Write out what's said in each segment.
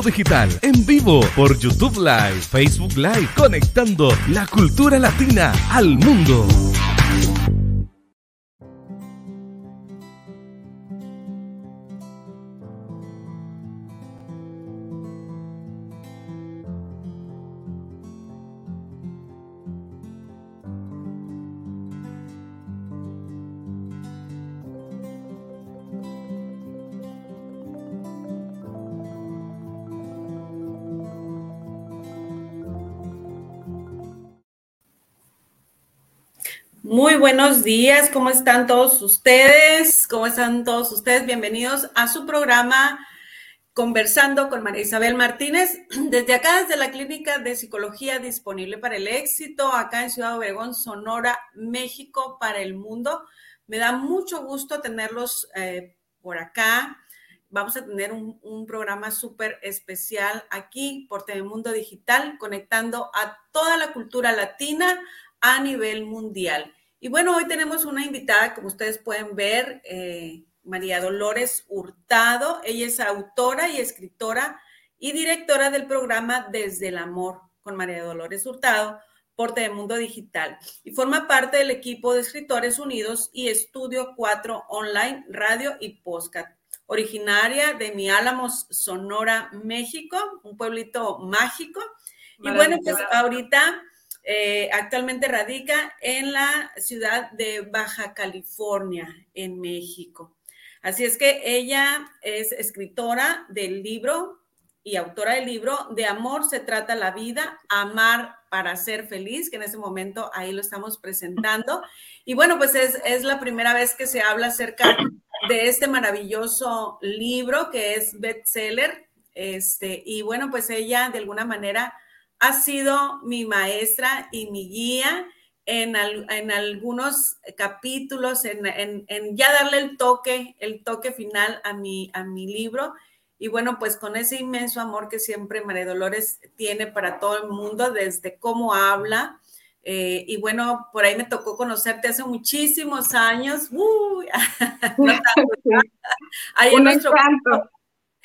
Digital en vivo por YouTube Live, Facebook Live, conectando la cultura latina al mundo. Muy buenos días, ¿cómo están todos ustedes? ¿Cómo están todos ustedes? Bienvenidos a su programa Conversando con María Isabel Martínez, desde acá, desde la Clínica de Psicología Disponible para el Éxito, acá en Ciudad Obregón, Sonora, México, para el mundo. Me da mucho gusto tenerlos eh, por acá. Vamos a tener un, un programa súper especial aquí por Telemundo Digital, conectando a toda la cultura latina a nivel mundial. Y bueno, hoy tenemos una invitada, como ustedes pueden ver, eh, María Dolores Hurtado. Ella es autora y escritora y directora del programa Desde el Amor con María Dolores Hurtado por Mundo Digital y forma parte del equipo de Escritores Unidos y Estudio 4 Online, Radio y Podcast. Originaria de Mi Álamos, Sonora, México, un pueblito mágico. Y bueno, pues ahorita eh, actualmente radica en la ciudad de Baja California, en México. Así es que ella es escritora del libro y autora del libro De amor se trata la vida, amar para ser feliz, que en ese momento ahí lo estamos presentando. Y bueno, pues es, es la primera vez que se habla acerca de este maravilloso libro que es bestseller. Este, y bueno, pues ella de alguna manera ha sido mi maestra y mi guía en, en algunos capítulos, en, en, ya darle el toque, el toque final a mi, a mi libro. Y bueno, pues con ese inmenso amor que siempre María Dolores tiene para todo el mundo, desde cómo habla. Eh, y bueno, por ahí me tocó conocerte hace muchísimos años. Uy, ahí en nuestro,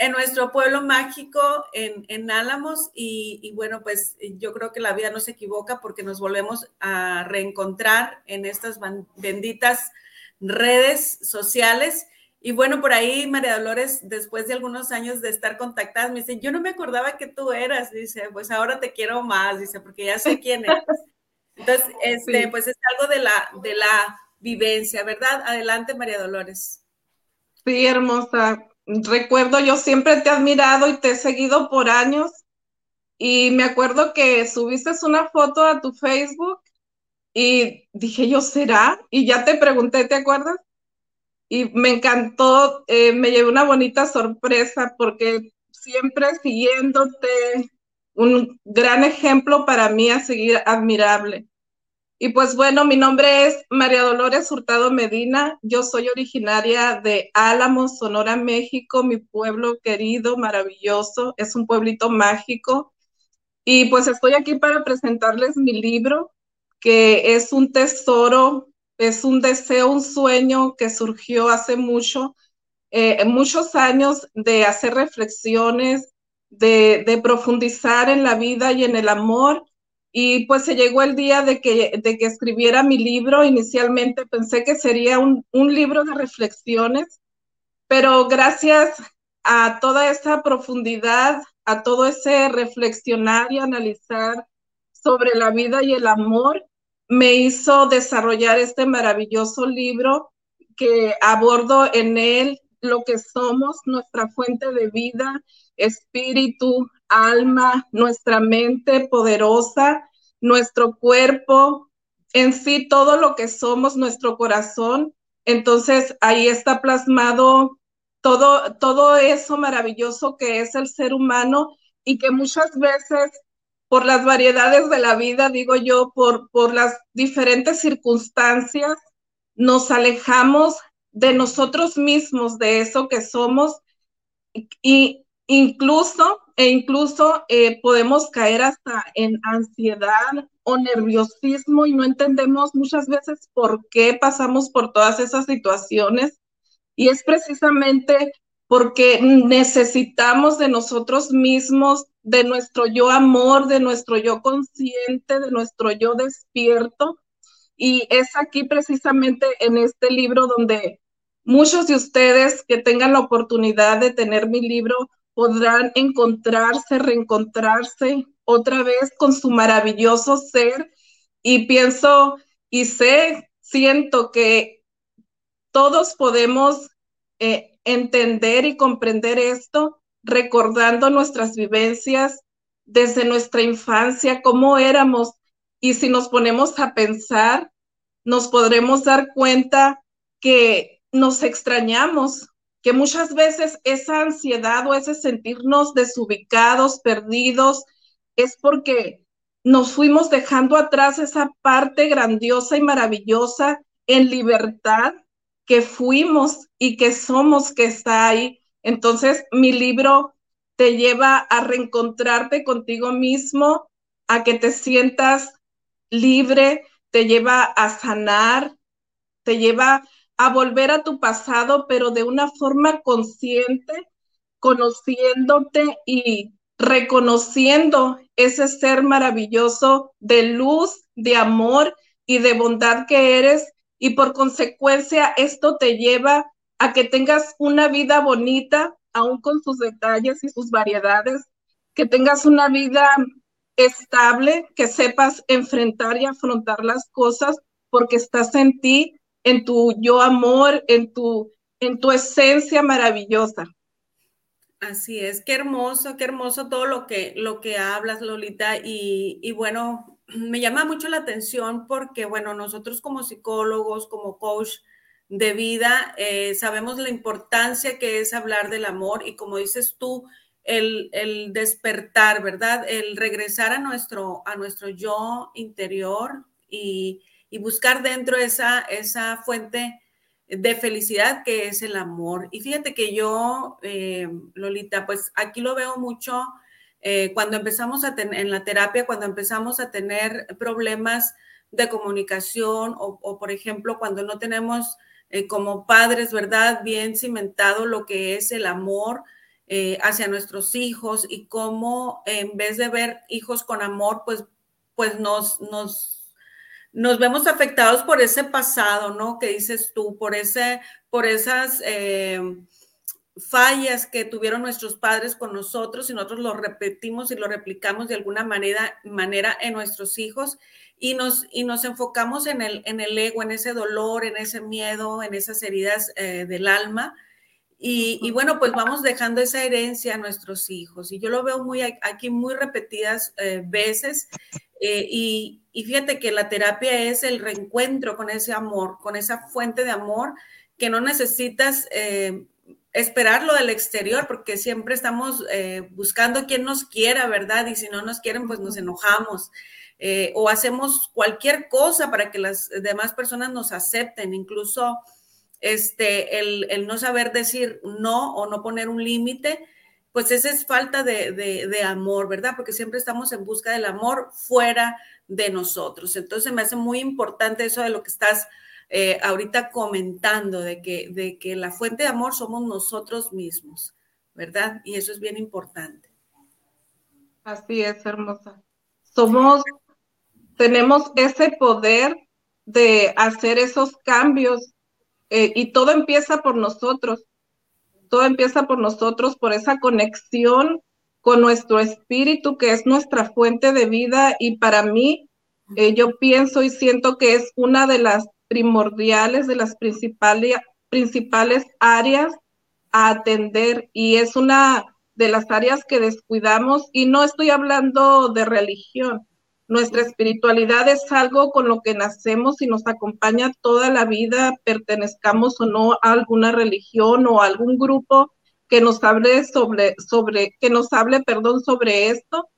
en nuestro pueblo mágico, en, Álamos, y, bueno, pues yo creo que la vida no se equivoca porque nos volvemos a reencontrar en estas benditas redes sociales. Y bueno, por ahí María Dolores, después de algunos años de estar contactadas, me dice, yo no me acordaba que tú eras, dice, pues ahora te quiero más, dice, porque ya sé quién eres. Entonces, este, pues es algo de la, de la vivencia, ¿verdad? Adelante, María Dolores. Sí, hermosa recuerdo, yo siempre te he admirado y te he seguido por años y me acuerdo que subiste una foto a tu Facebook y dije yo, ¿será? Y ya te pregunté, ¿te acuerdas? Y me encantó, eh, me llevé una bonita sorpresa porque siempre siguiéndote, un gran ejemplo para mí a seguir admirable. Y pues bueno, mi nombre es María Dolores Hurtado Medina. Yo soy originaria de Álamos, Sonora, México, mi pueblo querido, maravilloso. Es un pueblito mágico. Y pues estoy aquí para presentarles mi libro, que es un tesoro, es un deseo, un sueño que surgió hace mucho, eh, muchos años de hacer reflexiones, de profundizar en la vida y en el amor y pues se llegó el día de que, de que escribiera mi libro. Inicialmente pensé que sería un, un libro de reflexiones, pero gracias a toda esa profundidad, a todo ese reflexionar y analizar sobre la vida y el amor, me hizo desarrollar este maravilloso libro que abordo en él lo que somos, nuestra fuente de vida, espíritu, alma, nuestra mente poderosa, nuestro cuerpo, en sí todo lo que somos, nuestro corazón. Entonces ahí está plasmado todo, todo eso maravilloso que es el ser humano y que muchas veces por las variedades de la vida, digo yo, por, por las diferentes circunstancias, nos alejamos de nosotros mismos, de eso que somos, y incluso e incluso eh, podemos caer hasta en ansiedad o nerviosismo y no entendemos muchas veces por qué pasamos por todas esas situaciones. Y es precisamente porque necesitamos de nosotros mismos, de nuestro yo amor, de nuestro yo consciente, de nuestro yo despierto. Y es aquí precisamente en este libro donde muchos de ustedes que tengan la oportunidad de tener mi libro podrán encontrarse, reencontrarse otra vez con su maravilloso ser. Y pienso y sé, siento que todos podemos eh, entender y comprender esto recordando nuestras vivencias desde nuestra infancia, cómo éramos. Y si nos ponemos a pensar, nos podremos dar cuenta que nos extrañamos, que muchas veces esa ansiedad o ese sentirnos desubicados, perdidos, es porque nos fuimos dejando atrás esa parte grandiosa y maravillosa en libertad que fuimos y que somos que está ahí. Entonces, mi libro te lleva a reencontrarte contigo mismo, a que te sientas libre, te lleva a sanar, te lleva a volver a tu pasado, pero de una forma consciente, conociéndote y reconociendo ese ser maravilloso de luz, de amor y de bondad que eres. Y por consecuencia, esto te lleva a que tengas una vida bonita, aún con sus detalles y sus variedades, que tengas una vida estable, que sepas enfrentar y afrontar las cosas porque estás en ti en tu yo amor, en tu, en tu esencia maravillosa. Así es, qué hermoso, qué hermoso todo lo que, lo que hablas, Lolita. Y, y bueno, me llama mucho la atención porque, bueno, nosotros como psicólogos, como coach de vida, eh, sabemos la importancia que es hablar del amor y como dices tú, el, el, despertar, ¿verdad? El regresar a nuestro, a nuestro yo interior y, y buscar dentro esa, esa fuente de felicidad que es el amor. Y fíjate que yo, eh, Lolita, pues aquí lo veo mucho eh, cuando empezamos a tener, en la terapia, cuando empezamos a tener problemas de comunicación o, por ejemplo, cuando no tenemos eh, como padres, ¿verdad? Bien cimentado lo que es el amor hacia nuestros hijos y cómo en vez de ver hijos con amor, pues, pues nos, nos nos vemos afectados por ese pasado, ¿no? Que dices tú, por, ese, por esas eh, fallas que tuvieron nuestros padres con nosotros y nosotros lo repetimos y lo replicamos de alguna manera, manera en nuestros hijos y nos, y nos enfocamos en el, en el ego, en ese dolor, en ese miedo, en esas heridas eh, del alma. Y, bueno, pues vamos dejando esa herencia a nuestros hijos. Y yo lo veo muy aquí muy repetidas eh, veces eh, y, fíjate que la terapia es el reencuentro con ese amor, con esa fuente de amor que no necesitas eh, esperarlo del exterior, porque siempre estamos eh, buscando quien nos quiera, ¿verdad? Y si no nos quieren, pues nos enojamos. o hacemos cualquier cosa para que las demás personas nos acepten, incluso este, el no saber decir no o no poner un límite, pues esa es falta de, amor, ¿verdad? Porque siempre estamos en busca del amor fuera de nosotros. Entonces me hace muy importante eso de lo que estás eh, ahorita comentando, de que, de que la fuente de amor somos nosotros mismos, ¿verdad? Y eso es bien importante. Así es, hermosa. Somos, tenemos ese poder de hacer esos cambios eh, y todo empieza por nosotros todo empieza por nosotros, por esa conexión con nuestro espíritu, que es nuestra fuente de vida. Y para mí, eh, yo pienso y siento que es una de las primordiales, de las principales, principales áreas a atender y es una de las áreas que descuidamos y no estoy hablando de religión, nuestra espiritualidad es algo con lo que nacemos y nos acompaña toda la vida, pertenezcamos o no a alguna religión o a algún grupo que nos hable sobre, sobre, que nos hable, perdón, sobre esto.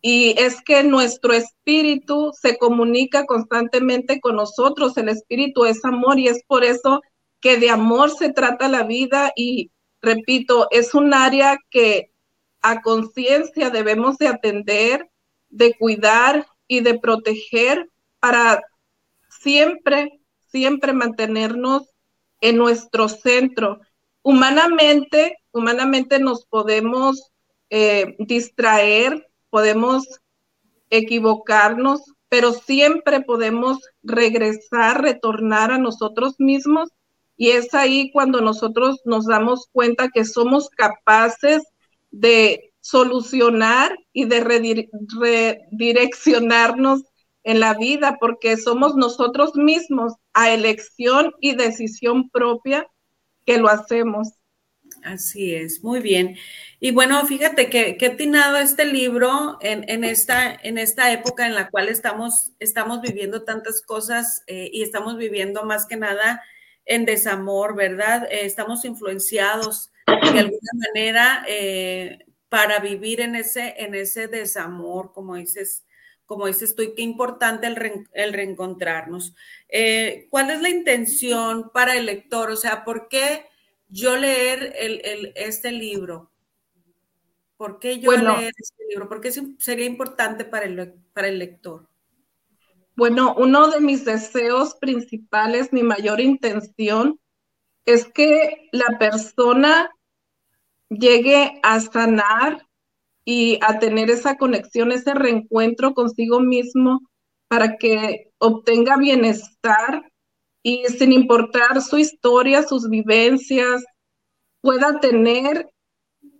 Y es que nuestro espíritu se comunica constantemente con nosotros. El espíritu es amor y es por eso que de amor se trata la vida y repito, es un área que a conciencia debemos de atender de cuidar y de proteger para siempre, siempre mantenernos en nuestro centro. Humanamente, humanamente nos podemos eh, distraer, podemos equivocarnos, pero siempre podemos regresar, retornar a nosotros mismos y es ahí cuando nosotros nos damos cuenta que somos capaces de solucionar y de redireccionarnos en la vida, porque somos nosotros mismos a elección y decisión propia que lo hacemos. Así es, muy bien. Y bueno, fíjate que, que atinado este libro en, esta, en esta época en la cual estamos, estamos viviendo tantas cosas eh, y estamos viviendo más que nada en desamor, ¿verdad? Eh, estamos influenciados de alguna manera eh, para vivir en ese, en ese desamor, como dices, como dices tú, y qué importante el, reencontrarnos. Eh, ¿Cuál es la intención para el lector? O sea, ¿por qué yo leer este libro? ¿Por qué yo leer este libro? ¿Por qué sería importante para el, para el lector? Bueno, uno de mis deseos principales, mi mayor intención, es que la persona llegue a sanar y a tener esa conexión, ese reencuentro consigo mismo para que obtenga bienestar y sin importar su historia, sus vivencias, pueda tener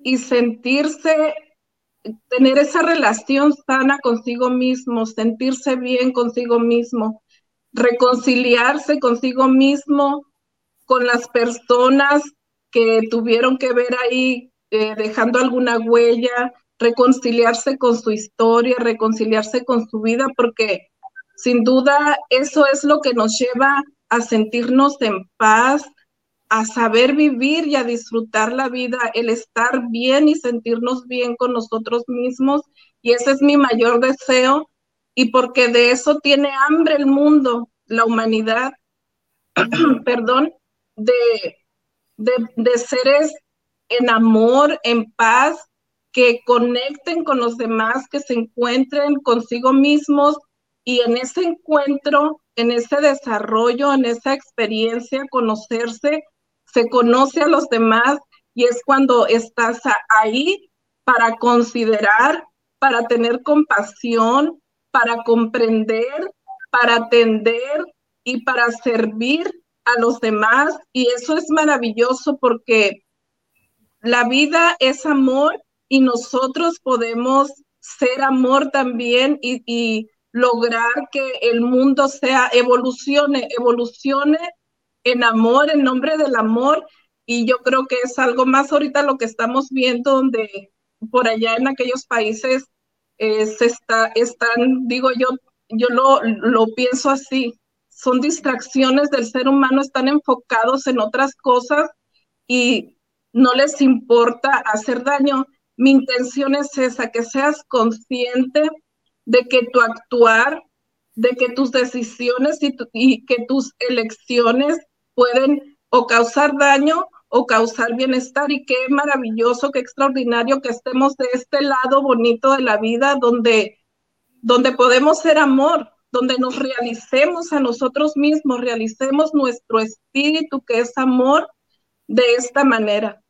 y sentirse tener esa relación sana consigo mismo, sentirse bien consigo mismo, reconciliarse consigo mismo, con las personas que tuvieron que ver ahí eh, dejando alguna huella, reconciliarse con su historia, reconciliarse con su vida, porque sin duda eso es lo que nos lleva a sentirnos en paz, a saber vivir y a disfrutar la vida, el estar bien y sentirnos bien con nosotros mismos. Y ese es mi mayor deseo. Y porque de eso tiene hambre el mundo, la humanidad, perdón, de, de, seres en amor, en paz, que conecten con los demás, que se encuentren consigo mismos y en ese encuentro, en ese desarrollo, en esa experiencia, conocerse, se conoce a los demás y es cuando estás ahí para considerar, para tener compasión, para comprender, para atender y para servir a los demás. Y eso es maravilloso porque la vida es amor y nosotros podemos ser amor también y, lograr que el mundo sea, evolucione, evolucione en amor, en nombre del amor. Y yo creo que es algo más ahorita lo que estamos viendo, donde por allá en aquellos países eh, se está, están, digo yo, yo lo, lo pienso así, son distracciones del ser humano, están enfocados en otras cosas y no les importa hacer daño. Mi intención es esa, que seas consciente de que tu actuar, de que tus decisiones y, que tus elecciones pueden o causar daño o causar bienestar y qué maravilloso, qué extraordinario que estemos de este lado bonito de la vida donde, donde podemos ser amor, donde nos realicemos a nosotros mismos, realicemos nuestro espíritu que es amor de esta manera.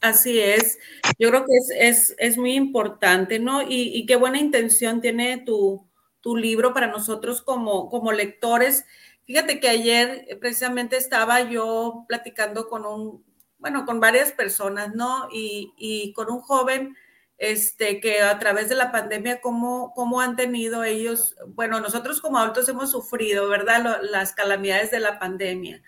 Así es, yo creo que es, muy importante, ¿no? Y, y, qué buena intención tiene tu, tu libro para nosotros como, como lectores Fíjate que ayer eh, precisamente estaba yo platicando con un, bueno, con varias personas, ¿no? Y, con un joven, este, que a través de la pandemia, ¿cómo, cómo han tenido ellos, bueno, nosotros como adultos hemos sufrido, ¿verdad? las calamidades de la pandemia,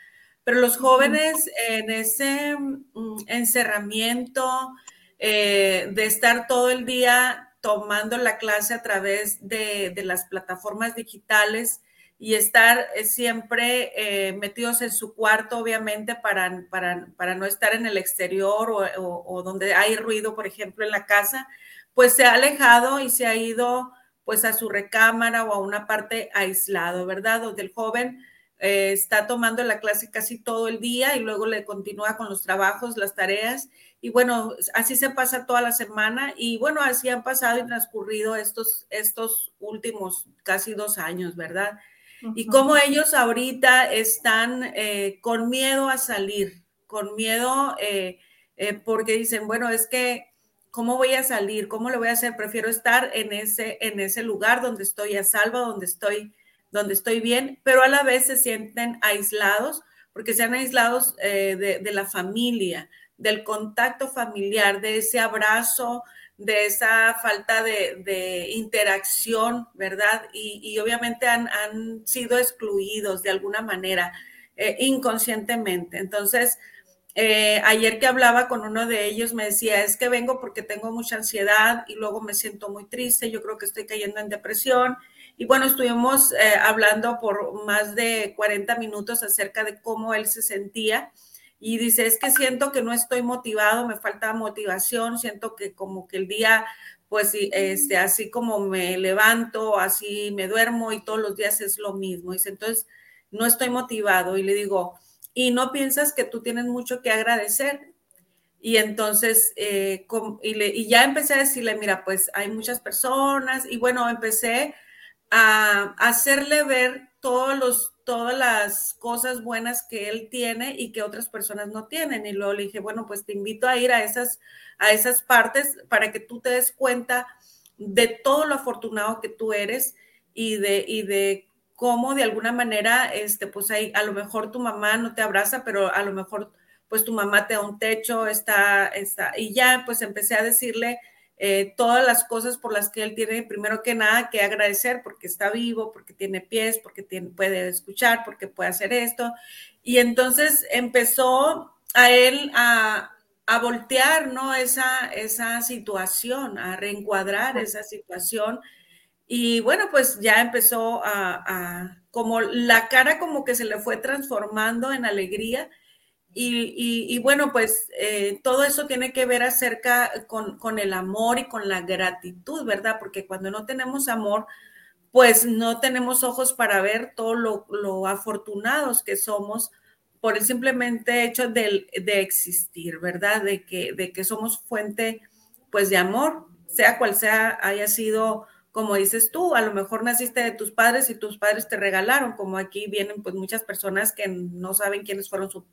pero los jóvenes en ese mm, encerramiento eh, de estar todo el día tomando la clase a través de, de las plataformas digitales, y estar eh, siempre eh, metidos en su cuarto, obviamente, para, para, no estar en el exterior o, donde hay ruido, por ejemplo, en la casa, pues se ha alejado y se ha ido pues a su recámara o a una parte aislado, ¿verdad? Donde el joven eh, está tomando la clase casi todo el día y luego le continúa con los trabajos, las tareas. Y bueno, así se pasa toda la semana y bueno, así han pasado y transcurrido estos, estos últimos casi dos años, ¿verdad? Y cómo ellos ahorita están eh, con miedo a salir, con miedo, eh, eh, porque dicen, bueno, es que, ¿cómo voy a salir? ¿Cómo lo voy a hacer? Prefiero estar en ese, en ese lugar donde estoy a salvo, donde estoy, donde estoy bien, pero a la vez se sienten aislados, porque se han aislados eh, de, la familia, del contacto familiar, de ese abrazo, de esa falta de, interacción, ¿verdad? Y, obviamente han, sido excluidos de alguna manera, eh, inconscientemente. Entonces, eh, ayer que hablaba con uno de ellos me decía, es que vengo porque tengo mucha ansiedad y luego me siento muy triste, yo creo que estoy cayendo en depresión. Y bueno, estuvimos eh, hablando por más de 40 minutos acerca de cómo él se sentía. Y dice, es que siento que no estoy motivado, me falta motivación, siento que como que el día, pues este, así como me levanto, así me duermo y todos los días es lo mismo. Dice, entonces, no estoy motivado. Y le digo, y no piensas que tú tienes mucho que agradecer. Y entonces, eh, y, ya empecé a decirle, mira, pues hay muchas personas y bueno, empecé a, hacerle ver todos los, todas las cosas buenas que él tiene y que otras personas no tienen. Y luego le dije, bueno, pues te invito a ir a esas, a esas partes para que tú te des cuenta de todo lo afortunado que tú eres y de, y de cómo de alguna manera, este, pues ahí a lo mejor tu mamá no te abraza, pero a lo mejor pues tu mamá te da un techo, está, está, y ya pues empecé a decirle eh, todas las cosas por las que él tiene, primero que nada, que agradecer porque está vivo, porque tiene pies, porque tiene, puede escuchar, porque puede hacer esto. Y entonces empezó a él a, a voltear, ¿no? Esa, esa situación, a reencuadrar esa situación y bueno, pues ya empezó a, como la cara como que se le fue transformando en alegría. Y, bueno, pues eh, todo eso tiene que ver acerca con, el amor y con la gratitud, ¿verdad? Porque cuando no tenemos amor, pues no tenemos ojos para ver todo lo, afortunados que somos por el simplemente hecho de, de, existir, ¿verdad? De que, de que somos fuente, pues, de amor, sea cual sea, haya sido como dices tú, a lo mejor naciste de tus padres y tus padres te regalaron, como aquí vienen pues muchas personas que no saben quiénes fueron sus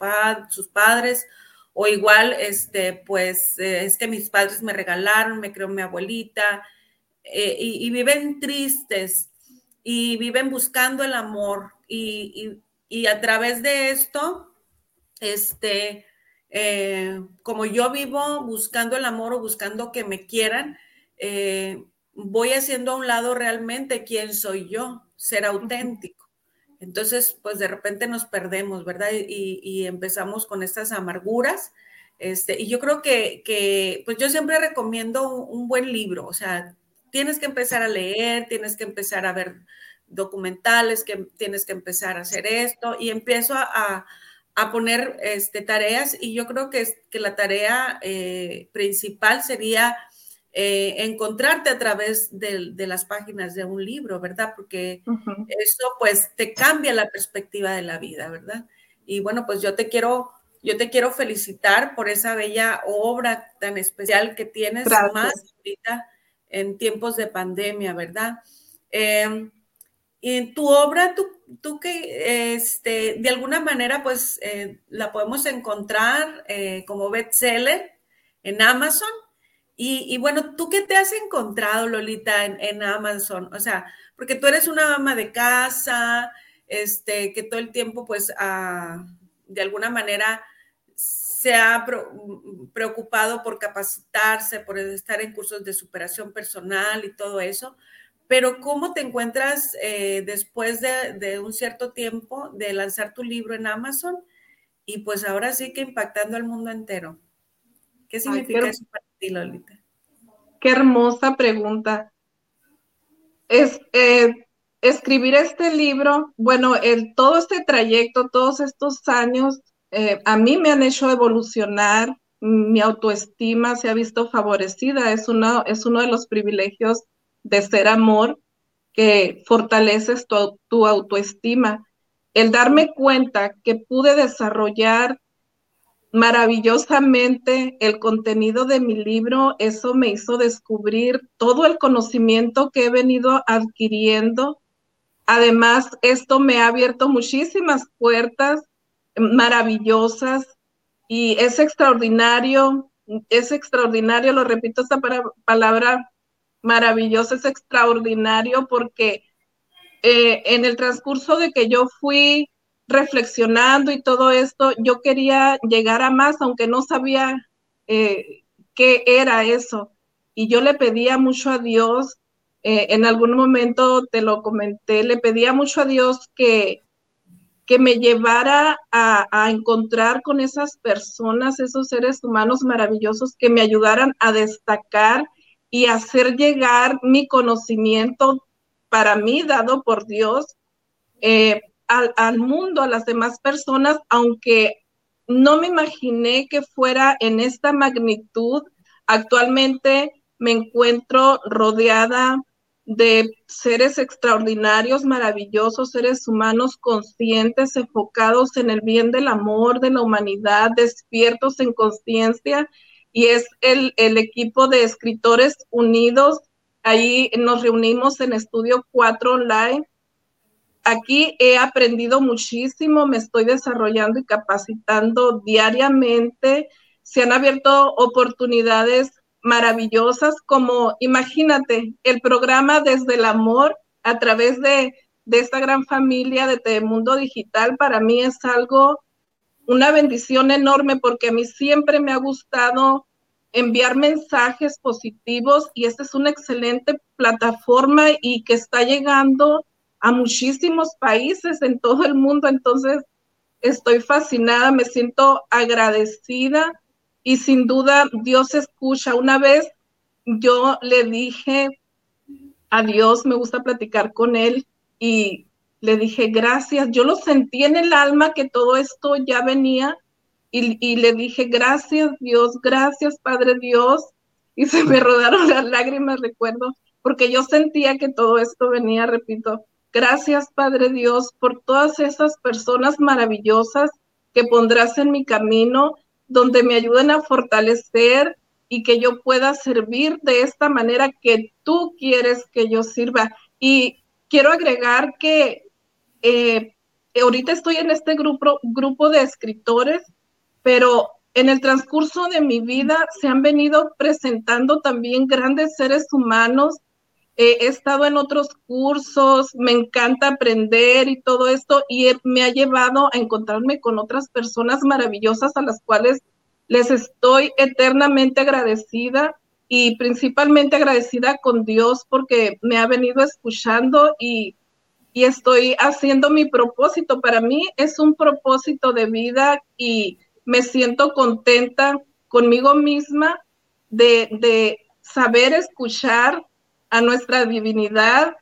padres, o igual, este, pues eh, es que mis padres me regalaron, me creó mi abuelita, eh, y, viven tristes y viven buscando el amor, y, a través de esto, este, eh, como yo vivo buscando el amor o buscando que me quieran, voy haciendo a un lado realmente quién soy yo, ser auténtico. Entonces, pues de repente nos perdemos, ¿verdad? Y, empezamos con estas amarguras. Este, y yo creo que, pues yo siempre recomiendo un, buen libro, o sea, tienes que empezar a leer, tienes que empezar a ver documentales, que tienes que empezar a hacer esto, y empiezo a, poner este, tareas, y yo creo que, que la tarea eh, principal sería eh, encontrarte a través de, las páginas de un libro, ¿verdad? Porque eso pues te cambia la perspectiva de la vida, ¿verdad? Y bueno, pues yo te quiero, yo te quiero felicitar por esa bella obra tan especial que tienes, más ahorita en tiempos de pandemia, ¿verdad? Em, y en tu obra, tú, tú que este, de alguna manera pues eh, la podemos encontrar eh, como bestseller en Amazon y, bueno, ¿tú qué te has encontrado, Lolita, en, Amazon? O sea, porque tú eres una ama de casa, este, que todo el tiempo, pues, ah, de alguna manera se ha preocupado por capacitarse, por estar en cursos de superación personal y todo eso. Pero ¿cómo te encuentras eh, después de, un cierto tiempo de lanzar tu libro en Amazon y pues ahora sí que impactando al mundo entero? ¿Qué significa eso para Lolita? Qué hermosa pregunta. Es, eh, escribir este libro, bueno, todo este trayecto, todos estos años, eh, a mí me han hecho evolucionar, mi autoestima se ha visto favorecida, es uno, es uno de los privilegios de ser amor que fortaleces tu autoestima. El darme cuenta que pude desarrollar maravillosamente el contenido de mi libro. Eso me hizo descubrir todo el conocimiento que he venido adquiriendo. Además, esto me ha abierto muchísimas puertas maravillosas y es extraordinario, es extraordinario, lo repito esta palabra maravillosa, es extraordinario porque eh, en el transcurso de que yo fui reflexionando y todo esto, yo quería llegar a más, aunque no sabía eh, qué era eso. Y yo le pedía mucho a Dios, eh, en algún momento te lo comenté, le pedía mucho a Dios que, que me llevara a, a, encontrar con esas personas, esos seres humanos maravillosos que me ayudaran a destacar y hacer llegar mi conocimiento para mí dado por Dios eh, al, al mundo, a las demás personas, aunque no me imaginé que fuera en esta magnitud. Actualmente me encuentro rodeada de seres extraordinarios, maravillosos, seres humanos conscientes, enfocados en el bien del amor, de la humanidad, despiertos en conciencia. Y es el, el, equipo de escritores unidos. Ahí nos reunimos en Estudio 4 Online. Aquí he aprendido muchísimo, me estoy desarrollando y capacitando diariamente. Se han abierto oportunidades maravillosas como, imagínate, el programa Desde el Amor a través de, de esta gran familia de Telemundo Digital, para mí es algo, una bendición enorme porque a mí siempre me ha gustado enviar mensajes positivos y esta es una excelente plataforma y que está llegando a muchísimos países en todo el mundo. Entonces, estoy fascinada, me siento agradecida y sin duda Dios escucha. Una vez yo le dije a Dios, me gusta platicar con Él y le dije gracias. Yo lo sentí en el alma que todo esto ya venía y, y le dije gracias Dios, gracias Padre Dios. Y se me rodaron las lágrimas, recuerdo, porque yo sentía que todo esto venía, repito. Gracias Padre Dios por todas esas personas maravillosas que pondrás en mi camino donde me ayuden a fortalecer y que yo pueda servir de esta manera que tú quieres que yo sirva. Y quiero agregar que eh, ahorita estoy en este grupo, grupo de escritores, pero en el transcurso de mi vida se han venido presentando también grandes seres humanos he estado en otros cursos, me encanta aprender y todo esto, y me ha llevado a encontrarme con otras personas maravillosas a las cuales les estoy eternamente agradecida y principalmente agradecida con Dios porque me ha venido escuchando y, y estoy haciendo mi propósito. Para mí es un propósito de vida y me siento contenta conmigo misma de, de saber escuchar a nuestra divinidad,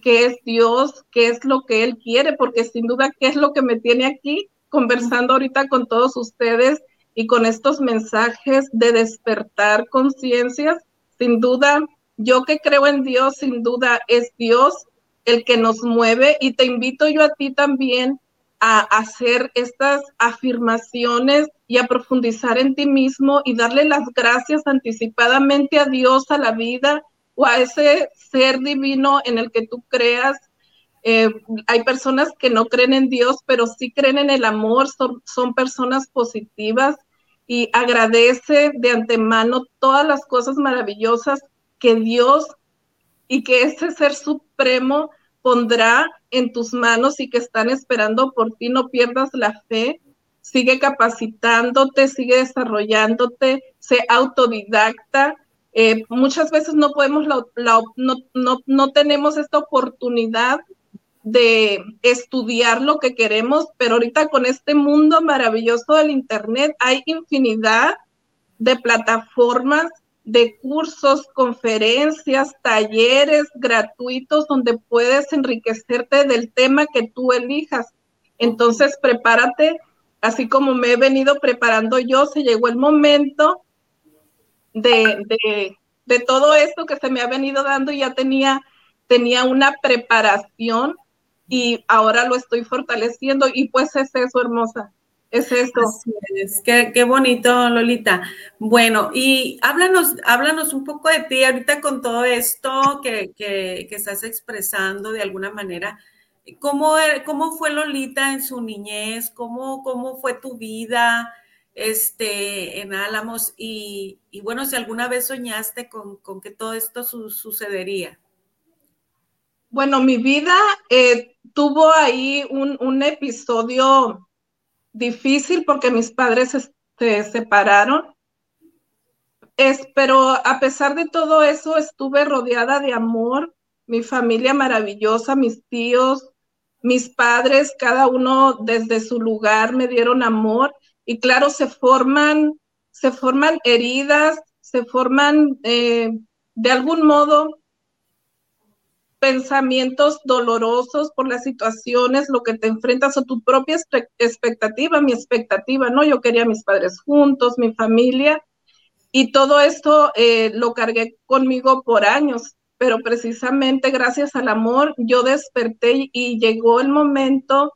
que es Dios, que es lo que Él quiere, porque sin duda, ¿qué es lo que me tiene aquí conversando ahorita con todos ustedes y con estos mensajes de despertar conciencias? Sin duda, yo que creo en Dios, sin duda es Dios el que nos mueve y te invito yo a ti también a hacer estas afirmaciones y a profundizar en ti mismo y darle las gracias anticipadamente a Dios, a la vida o a ese ser divino en el que tú creas. Eh, hay personas que no creen en Dios, pero sí creen en el amor, son, son personas positivas y agradece de antemano todas las cosas maravillosas que Dios y que ese ser supremo pondrá en tus manos y que están esperando por ti. No pierdas la fe, sigue capacitándote, sigue desarrollándote, sé autodidacta eh, muchas veces no podemos, no, no, no tenemos esta oportunidad de estudiar lo que queremos, pero ahorita con este mundo maravilloso del Internet hay infinidad de plataformas, de cursos, conferencias, talleres gratuitos donde puedes enriquecerte del tema que tú elijas. Entonces, prepárate, así como me he venido preparando yo, se llegó el momento de, de, todo esto que se me ha venido dando y ya tenía, tenía una preparación y ahora lo estoy fortaleciendo y pues es eso, hermosa. Es eso. es. Qué, qué, bonito, Lolita. Bueno, y háblanos, háblanos un poco de ti ahorita con todo esto que, que, que estás expresando de alguna manera. ¿Cómo, ¿Cómo, fue Lolita en su niñez? ¿Cómo, cómo fue tu vida? Este, en Álamos y, bueno, si alguna vez soñaste con, que todo esto sucedería. Bueno, mi vida eh, tuvo ahí un, episodio difícil porque mis padres se separaron. Es, pero a pesar de todo eso, estuve rodeada de amor, mi familia maravillosa, mis tíos, mis padres, cada uno desde su lugar me dieron amor y claro, se forman, se forman heridas, se forman eh, de algún modo pensamientos dolorosos por las situaciones, lo que te enfrentas o tu propia expectativa, mi expectativa, ¿no? Yo quería a mis padres juntos, mi familia, y todo esto eh, lo cargué conmigo por años, pero precisamente gracias al amor yo desperté y llegó el momento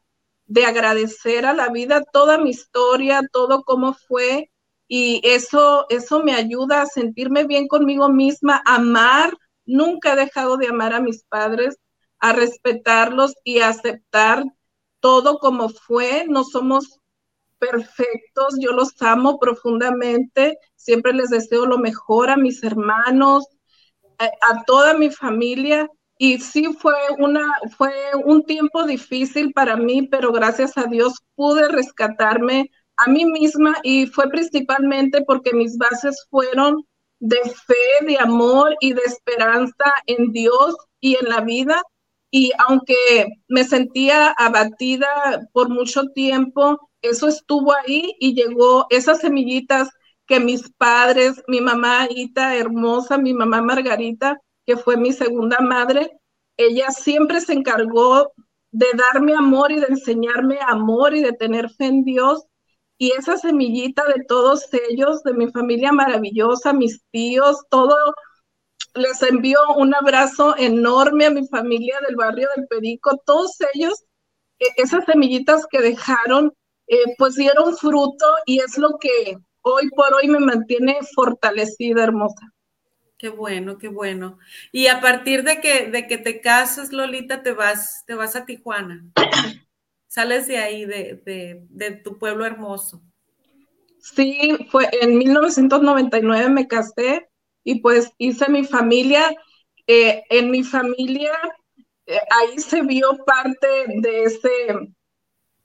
de agradecer a la vida toda mi historia, todo cómo fue, y eso, eso me ayuda a sentirme bien conmigo misma, amar, nunca he dejado de amar a mis padres, a respetarlos y a aceptar todo como fue, no somos perfectos, yo los amo profundamente, siempre les deseo lo mejor a mis hermanos, a, a toda mi familia, y sí fue una fue un tiempo difícil para mí, pero gracias a Dios pude rescatarme a mí misma y fue principalmente porque mis bases fueron de fe, de amor y de esperanza en Dios y en la vida. Y aunque me sentía abatida por mucho tiempo, eso estuvo ahí y llegó esas semillitas que mis padres, mi mamá Ita hermosa, mi mamá Margarita, que fue mi segunda madre, ella siempre se encargó de darme amor y de enseñarme amor y de tener fe en Dios. Y esa semillita de todos ellos, de mi familia maravillosa, mis tíos, todo, les envío un abrazo enorme a mi familia del barrio del Perico, todos ellos, e, esas semillitas que dejaron, eh, pues dieron fruto y es lo que hoy por hoy me mantiene fortalecida, hermosa. Qué bueno, qué bueno. Y a partir de que, de que te casas, Lolita, te vas, te vas a Tijuana. Sales de ahí, de, tu pueblo hermoso. Sí, fue en 1999 me casé y pues hice mi familia. Eh, en mi familia, eh, ahí se vio parte de ese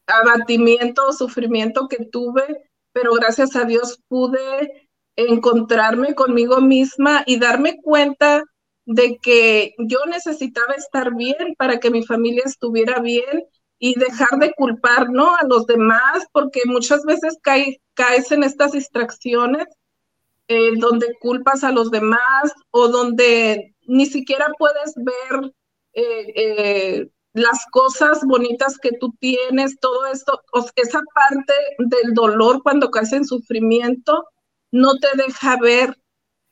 abatimiento, sufrimiento que tuve, pero gracias a Dios pude encontrarme conmigo misma y darme cuenta de que yo necesitaba estar bien para que mi familia estuviera bien y dejar de culpar, ¿no? A los demás, porque muchas veces caes en estas distracciones eh, donde culpas a los demás o donde ni siquiera puedes ver eh, eh, las cosas bonitas que tú tienes, todo esto, esa parte del dolor cuando caes en sufrimiento, no te deja ver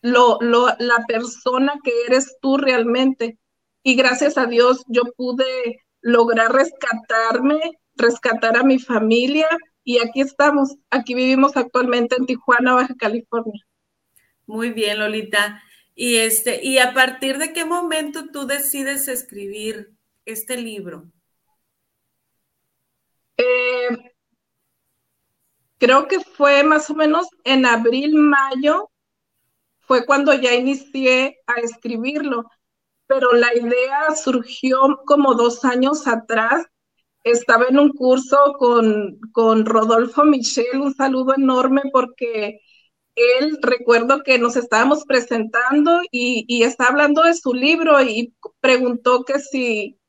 lo, la persona que eres tú realmente. Y gracias a Dios yo pude lograr rescatarme, rescatar a mi familia y aquí estamos, aquí vivimos actualmente en Tijuana, Baja California. Muy bien, Lolita. Y este, y a partir de qué momento tú decides escribir este libro? Eh, creo que fue más o menos en abril, mayo, fue cuando ya inicié a escribirlo, pero la idea surgió como dos años atrás. Estaba en un curso con, con Rodolfo Michel, un saludo enorme porque él, recuerdo que nos estábamos presentando y, y está hablando de su libro y preguntó que si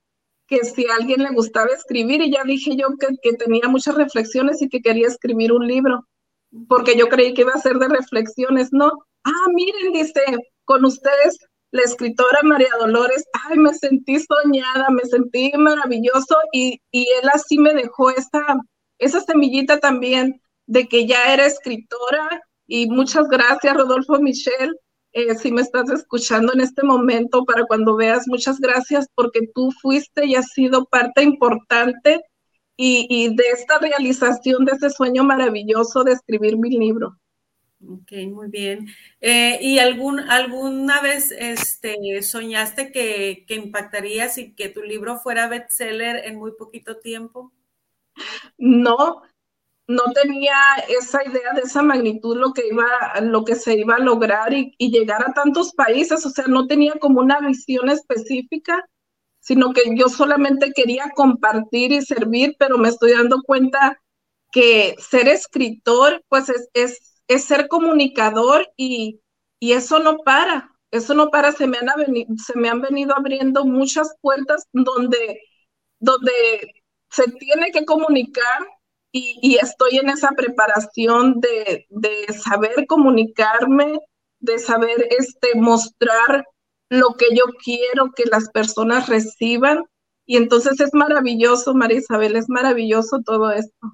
que si a alguien le gustaba escribir y ya dije yo que, tenía muchas reflexiones y que quería escribir un libro, porque yo creí que iba a ser de reflexiones, ¿no? Ah, miren, dice, con ustedes la escritora María Dolores, ay, me sentí soñada, me sentí maravilloso y, y él así me dejó esa, esa semillita también de que ya era escritora y muchas gracias, Rodolfo Michel, eh, si me estás escuchando en este momento, para cuando veas, muchas gracias porque tú fuiste y has sido parte importante y, de esta realización de ese sueño maravilloso de escribir mi libro. Ok, muy bien. Eh, ¿Y algún, alguna vez este, soñaste que, que impactarías y que tu libro fuera bestseller en muy poquito tiempo? No, no tenía esa idea de esa magnitud lo que iba, lo que se iba a lograr y, llegar a tantos países, o sea, no tenía como una visión específica, sino que yo solamente quería compartir y servir, pero me estoy dando cuenta que ser escritor, pues es, es, es ser comunicador y, y, eso no para, eso no para, se me, han se me han venido abriendo muchas puertas donde, donde se tiene que comunicar y, estoy en esa preparación de, saber comunicarme, de saber este, mostrar lo que yo quiero que las personas reciban. Y entonces es maravilloso, María Isabel, es maravilloso todo esto.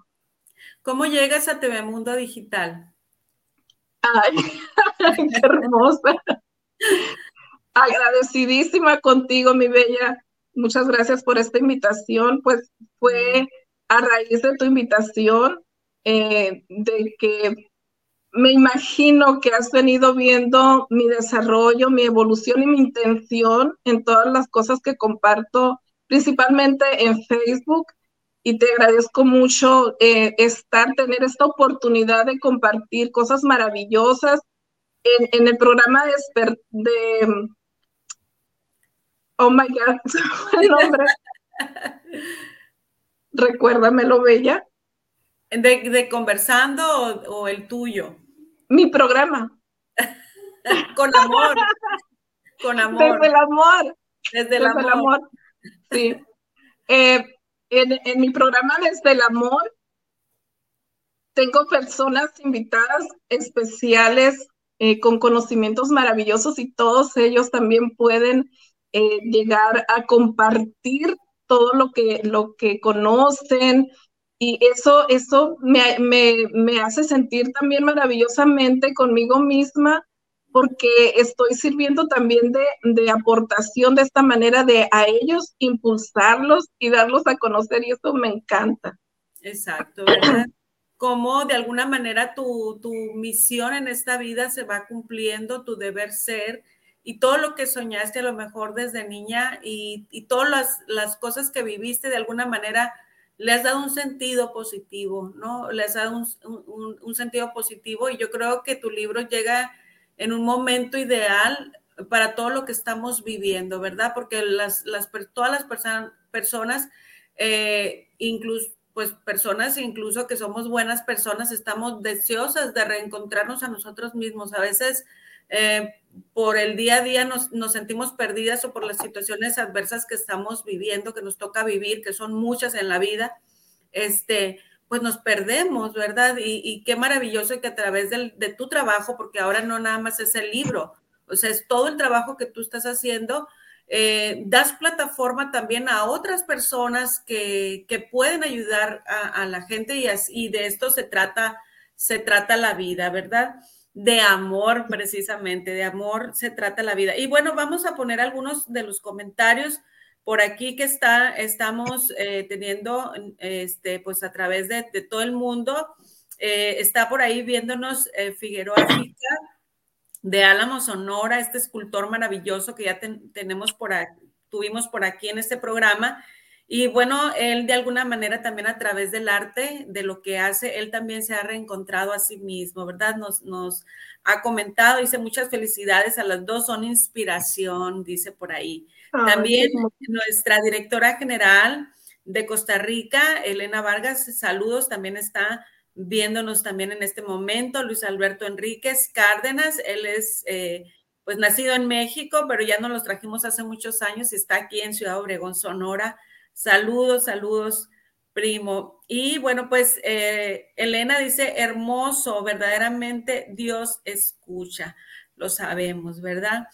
¿Cómo llegas a TV Mundo Digital? Ay, qué hermosa. Agradecidísima contigo, mi bella. Muchas gracias por esta invitación. Pues fue a raíz de tu invitación, eh, de que me imagino que has venido viendo mi desarrollo, mi evolución y mi intención en todas las cosas que comparto, principalmente en Facebook. Y te agradezco mucho eh, estar, tener esta oportunidad de compartir cosas maravillosas en, el programa de, de, oh my God, el nombre. Recuérdamelo, Bella. ¿De, conversando o, el tuyo? Mi programa. Con amor. Con amor. Desde el amor. Desde el, amor. Sí. Eh, en, mi programa Desde el amor tengo personas invitadas especiales eh, con conocimientos maravillosos y todos ellos también pueden eh, llegar a compartir todo lo que, lo que conocen y eso, eso me, me, hace sentir también maravillosamente conmigo misma porque estoy sirviendo también de, de, aportación de esta manera de a ellos impulsarlos y darlos a conocer y eso me encanta. Exacto, ¿verdad? Cómo de alguna manera tu, tu misión en esta vida se va cumpliendo, tu deber ser, y todo lo que soñaste a lo mejor desde niña y, todas las, las, cosas que viviste de alguna manera le has dado un sentido positivo, ¿no? Le has dado un, un, sentido positivo y yo creo que tu libro llega en un momento ideal para todo lo que estamos viviendo, ¿verdad? Porque las, las, todas las personas, eh, incluso pues personas incluso que somos buenas personas, estamos deseosas de reencontrarnos a nosotros mismos. A veces eh, por el día a día nos, sentimos perdidas o por las situaciones adversas que estamos viviendo, que nos toca vivir, que son muchas en la vida, este, pues nos perdemos, ¿verdad? Y, qué maravilloso que a través de tu trabajo, porque ahora no nada más es el libro, o sea, es todo el trabajo que tú estás haciendo, eh, das plataforma también a otras personas que, pueden ayudar a, la gente y, y de esto se trata, se trata la vida, ¿verdad? De amor, precisamente, de amor se trata la vida. Y bueno, vamos a poner algunos de los comentarios por aquí que está, estamos eh, teniendo, este, pues a través de, todo el mundo. Eh, está por ahí viéndonos eh, Figueroa de Álamo, Sonora, este escultor maravilloso que ya tenemos por tuvimos por aquí en este programa. Y bueno, él de alguna manera también a través del arte, de lo que hace, él también se ha reencontrado a sí mismo, ¿verdad? Nos, nos ha comentado, dice muchas felicidades a las dos, son inspiración, dice por ahí. también nuestra directora general de Costa Rica, Elena Vargas, saludos, también está viéndonos también en este momento, Luis Alberto Enríquez Cárdenas, él es... Eh, pues nacido en México, pero ya nos los trajimos hace muchos años y está aquí en Ciudad Obregón, Sonora, Saludos, saludos, primo. Y bueno, pues eh, Elena dice, hermoso, verdaderamente Dios escucha. Lo sabemos, ¿verdad?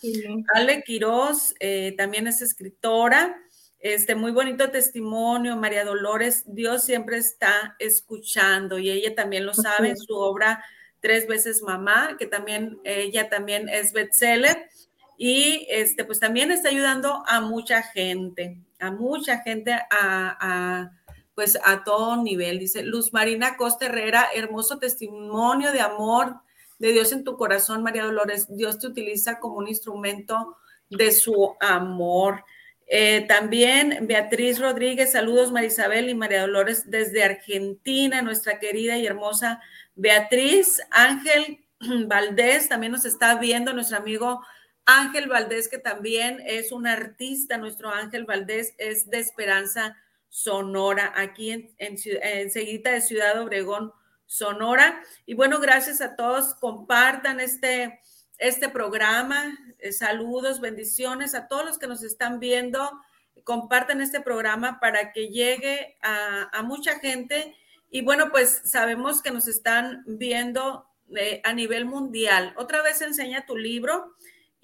Ale Quiroz eh, también es escritora. Este muy bonito testimonio, María Dolores, Dios siempre está escuchando y ella también lo sabe en su obra Tres veces mamá, que también ella también es bestseller y este pues también está ayudando a mucha gente a mucha gente a, pues a todo nivel. Dice Luz Marina Costa Herrera, hermoso testimonio de amor de Dios en tu corazón, María Dolores. Dios te utiliza como un instrumento de su amor. Eh, también Beatriz Rodríguez, saludos Marisabel y María Dolores desde Argentina, nuestra querida y hermosa Beatriz. Ángel Valdés también nos está viendo, nuestro amigo Ángel Valdés, que también es un artista, nuestro Ángel Valdés es de Esperanza Sonora, aquí en, enseguida de Ciudad Obregón, Sonora. Y bueno, gracias a todos, compartan este, este programa, eh, saludos, bendiciones a todos los que nos están viendo, compartan este programa para que llegue a, mucha gente. Y bueno, pues sabemos que nos están viendo eh, a nivel mundial. Otra vez enseña tu libro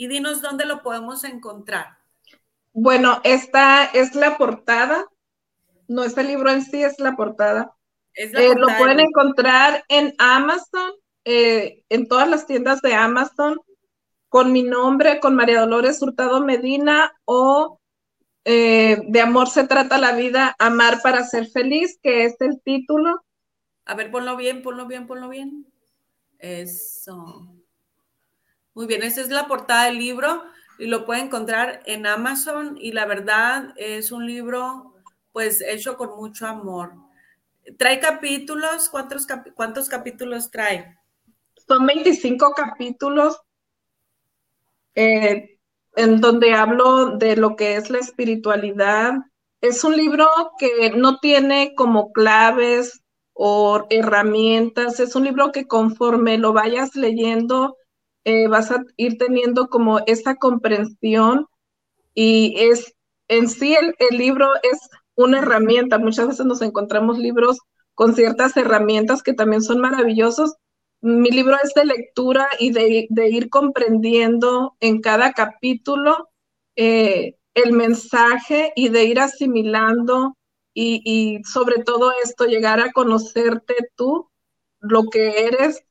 y dinos dónde lo podemos encontrar. Bueno, esta es la portada, no es el libro en sí, es la portada. Eh, lo pueden encontrar en Amazon, eh, en todas las tiendas de Amazon, con mi nombre, con María Dolores Hurtado Medina o eh, De amor se trata la vida, amar para ser feliz, que es el título. A ver, ponlo bien, ponlo bien, ponlo bien. Eso. Muy bien, esa es la portada del libro y lo puede encontrar en Amazon y la verdad es un libro pues hecho con mucho amor. ¿Trae capítulos? ¿Cuántos, cuántos capítulos trae? Son 25 capítulos eh, en donde hablo de lo que es la espiritualidad. Es un libro que no tiene como claves o herramientas, es un libro que conforme lo vayas leyendo, eh, vas a ir teniendo como esta comprensión y es en sí el, libro es una herramienta. Muchas veces nos encontramos libros con ciertas herramientas que también son maravillosos. Mi libro es de lectura y de, ir comprendiendo en cada capítulo eh, el mensaje y de ir asimilando y, y sobre todo esto, llegar a conocerte tú, lo que eres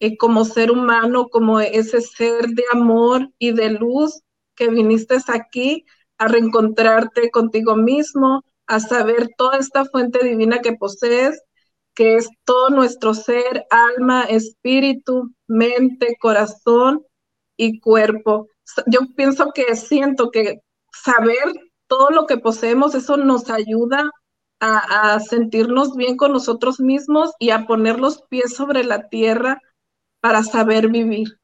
eh, como ser humano, como ese ser de amor y de luz que viniste aquí a reencontrarte contigo mismo, a saber toda esta fuente divina que posees, que es todo nuestro ser, alma, espíritu, mente, corazón y cuerpo. Yo pienso que siento que saber todo lo que poseemos, eso nos ayuda a, a sentirnos bien con nosotros mismos y a poner los pies sobre la tierra para saber vivir.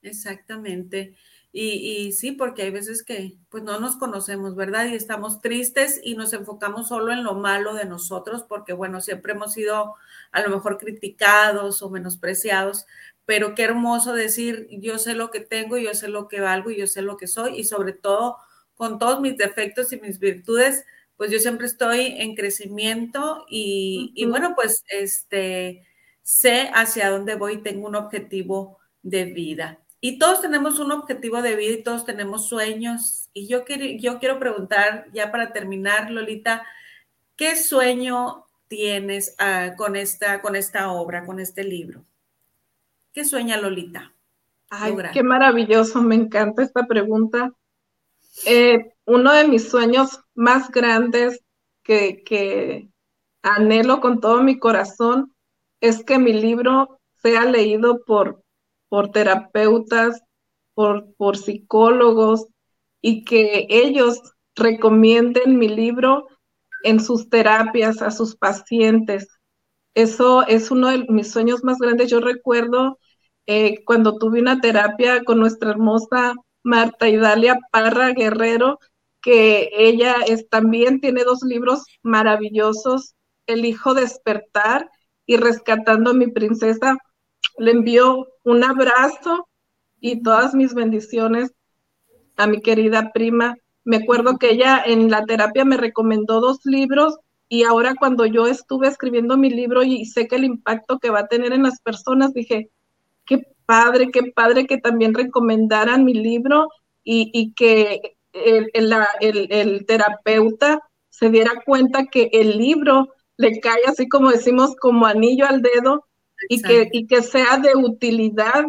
Exactamente. Y, sí, porque hay veces que pues no nos conocemos, ¿verdad? Y estamos tristes y nos enfocamos solo en lo malo de nosotros, porque bueno, siempre hemos sido a lo mejor criticados o menospreciados, pero qué hermoso decir, yo sé lo que tengo, yo sé lo que valgo y yo sé lo que soy, y sobre todo con todos mis defectos y mis virtudes, pues yo siempre estoy en crecimiento y, y bueno, pues este sé hacia dónde voy, tengo un objetivo de vida. Y todos tenemos un objetivo de vida y todos tenemos sueños. Y yo, quiero, yo quiero preguntar, ya para terminar, Lolita, ¿qué sueño tienes ah, con, esta, con esta obra, con este libro? ¿Qué sueña Lolita? Ay, qué maravilloso, me encanta esta pregunta. Eh, uno de mis sueños más grandes que, que anhelo con todo mi corazón es que mi libro sea leído por, por terapeutas, por, por psicólogos y que ellos recomienden mi libro en sus terapias a sus pacientes. Eso es uno de mis sueños más grandes. Yo recuerdo eh, cuando tuve una terapia con nuestra hermosa Marta Idalia Parra Guerrero, que ella también tiene dos libros maravillosos, El Hijo Despertar y rescatando a mi princesa, le envío un abrazo y todas mis bendiciones a mi querida prima. Me acuerdo que ella en la terapia me recomendó dos libros y ahora cuando yo estuve escribiendo mi libro y sé que el impacto que va a tener en las personas, dije, qué padre, qué padre que también recomendaran mi libro y, que el, el terapeuta se diera cuenta que el libro le cae así como decimos, como anillo al dedo y que, y que sea de utilidad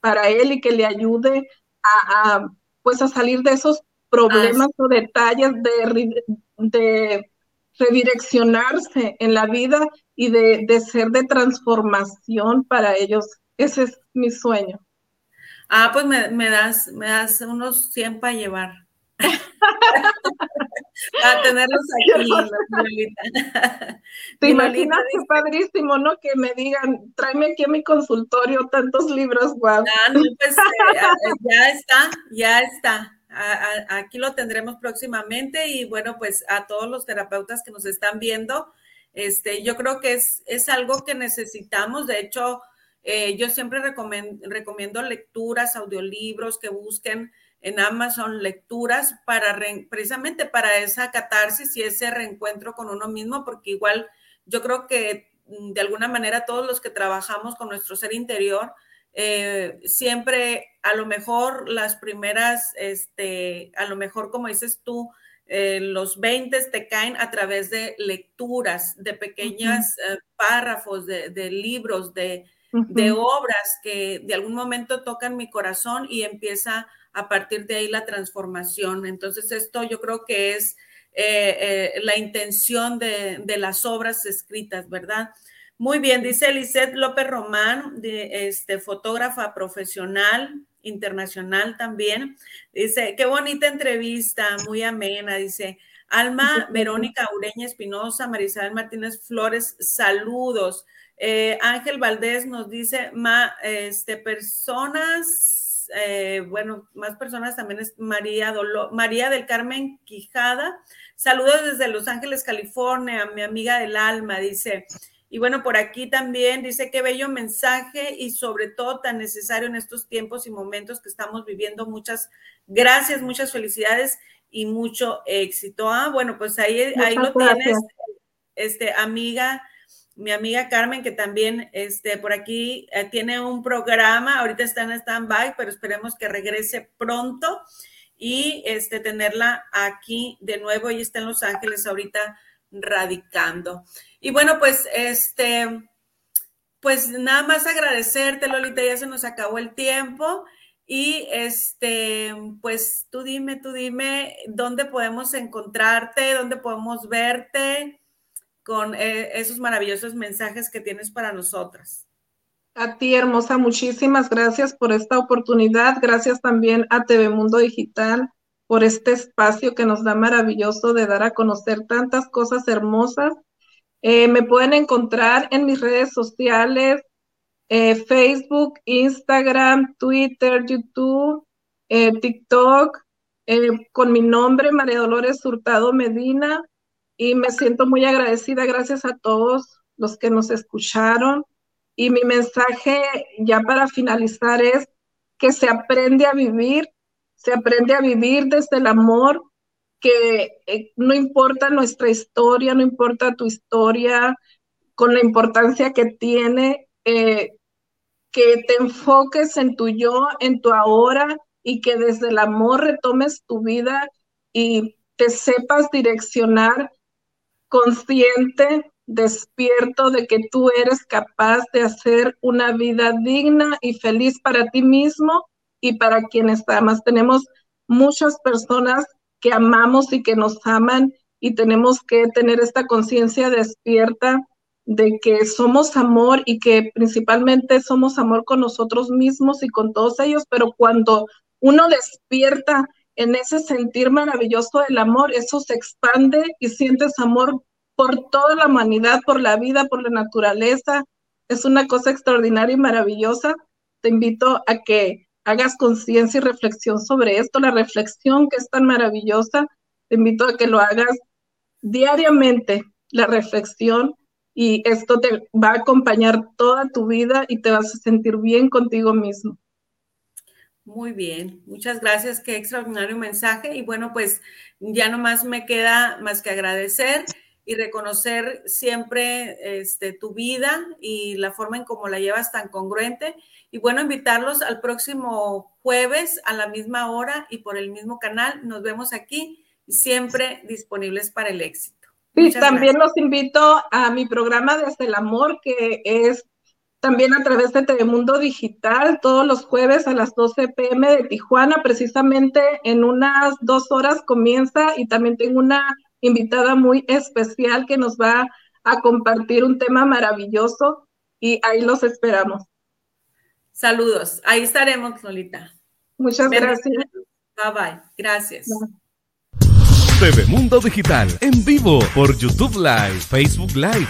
para él y que le ayude a, pues a salir de esos problemas o detalles de, de redireccionarse en la vida y de, de, ser de transformación para ellos. Ese es mi sueño. Ah, pues me, me das, me das unos 100 para llevar. A tenerlos aquí, Lolita. ¿Te imaginas qué padrísimo, no? Que me digan, tráeme aquí a mi consultorio tantos libros, guau. Ah, no, pues eh, ya está, ya está. aquí lo tendremos próximamente y bueno, pues a todos los terapeutas que nos están viendo, este, yo creo que es, es algo que necesitamos. De hecho, eh, yo siempre recomiendo, recomiendo lecturas, audiolibros que busquen en Amazon lecturas para precisamente para esa catarsis y ese reencuentro con uno mismo, porque igual yo creo que mm, de alguna manera todos los que trabajamos con nuestro ser interior, eh, siempre a lo mejor las primeras, este, a lo mejor como dices tú, eh, los 20 te caen a través de lecturas, de pequeños eh, párrafos, de, libros, de, de obras que de algún momento tocan mi corazón y empieza a partir de ahí la transformación. Entonces, esto yo creo que es eh, eh, la intención de, las obras escritas, ¿verdad? Muy bien, dice Lisette López Román, de, este, fotógrafa profesional, internacional también. Dice, qué bonita entrevista, muy amena, dice. Alma Verónica Ureña Espinosa, Marisabel Martínez Flores, saludos. Eh, Ángel Valdés nos dice, ma, este, personas eh, bueno, más personas también es María, María del Carmen Quijada. Saludos desde Los Ángeles, California, mi amiga del alma, dice. Y bueno, por aquí también dice qué bello mensaje y sobre todo tan necesario en estos tiempos y momentos que estamos viviendo. Muchas gracias, muchas felicidades y mucho éxito. Ah, bueno, pues ahí, ahí lo tienes, este, amiga mi amiga Carmen, que también este, por aquí eh, tiene un programa, ahorita está en stand-by, pero esperemos que regrese pronto y este, tenerla aquí de nuevo. Ella está en Los Ángeles ahorita radicando. Y bueno, pues este, pues nada más agradecerte, Lolita, ya se nos acabó el tiempo. Y este, pues tú dime, tú dime dónde podemos encontrarte, dónde podemos verte con eh, esos maravillosos mensajes que tienes para nosotras. A ti, hermosa, muchísimas gracias por esta oportunidad. Gracias también a TV Mundo Digital por este espacio que nos da maravilloso de dar a conocer tantas cosas hermosas. Eh, me pueden encontrar en mis redes sociales, eh, Facebook, Instagram, Twitter, YouTube, TikTok, con mi nombre, María Dolores Hurtado Medina y me siento muy agradecida. Gracias a todos los que nos escucharon. Y mi mensaje ya para finalizar es que se aprende a vivir, se aprende a vivir desde el amor, que eh, no importa nuestra historia, no importa tu historia, con la importancia que tiene, eh, que te enfoques en tu yo, en tu ahora y que desde el amor retomes tu vida y te sepas direccionar consciente, despierto de que tú eres capaz de hacer una vida digna y feliz para ti mismo y para quienes amas. Tenemos muchas personas que amamos y que nos aman y tenemos que tener esta conciencia despierta de que somos amor y que principalmente somos amor con nosotros mismos y con todos ellos, pero cuando uno despierta en ese sentir maravilloso del amor, eso se expande y sientes amor por toda la humanidad, por la vida, por la naturaleza. Es una cosa extraordinaria y maravillosa. Te invito a que hagas conciencia y reflexión sobre esto, la reflexión que es tan maravillosa. Te invito a que lo hagas diariamente, la reflexión, y esto te va a acompañar toda tu vida y te vas a sentir bien contigo mismo. Muy bien, muchas gracias, qué extraordinario mensaje. Y bueno, pues ya no más me queda más que agradecer y reconocer siempre este, tu vida y la forma en cómo la llevas tan congruente. Y bueno, invitarlos al próximo jueves a la misma hora y por el mismo canal. Nos vemos aquí, siempre disponibles para el éxito. Sí, también los invito a mi programa Desde el Amor, que es también a través de Telemundo Digital, todos los jueves a las 12 pm de Tijuana, precisamente en unas dos horas comienza y también tengo una invitada muy especial que nos va a compartir un tema maravilloso y ahí los esperamos. Saludos, ahí estaremos, Lolita. Muchas gracias. Bye bye, gracias. TV Mundo Digital en vivo por YouTube Live, Facebook Live.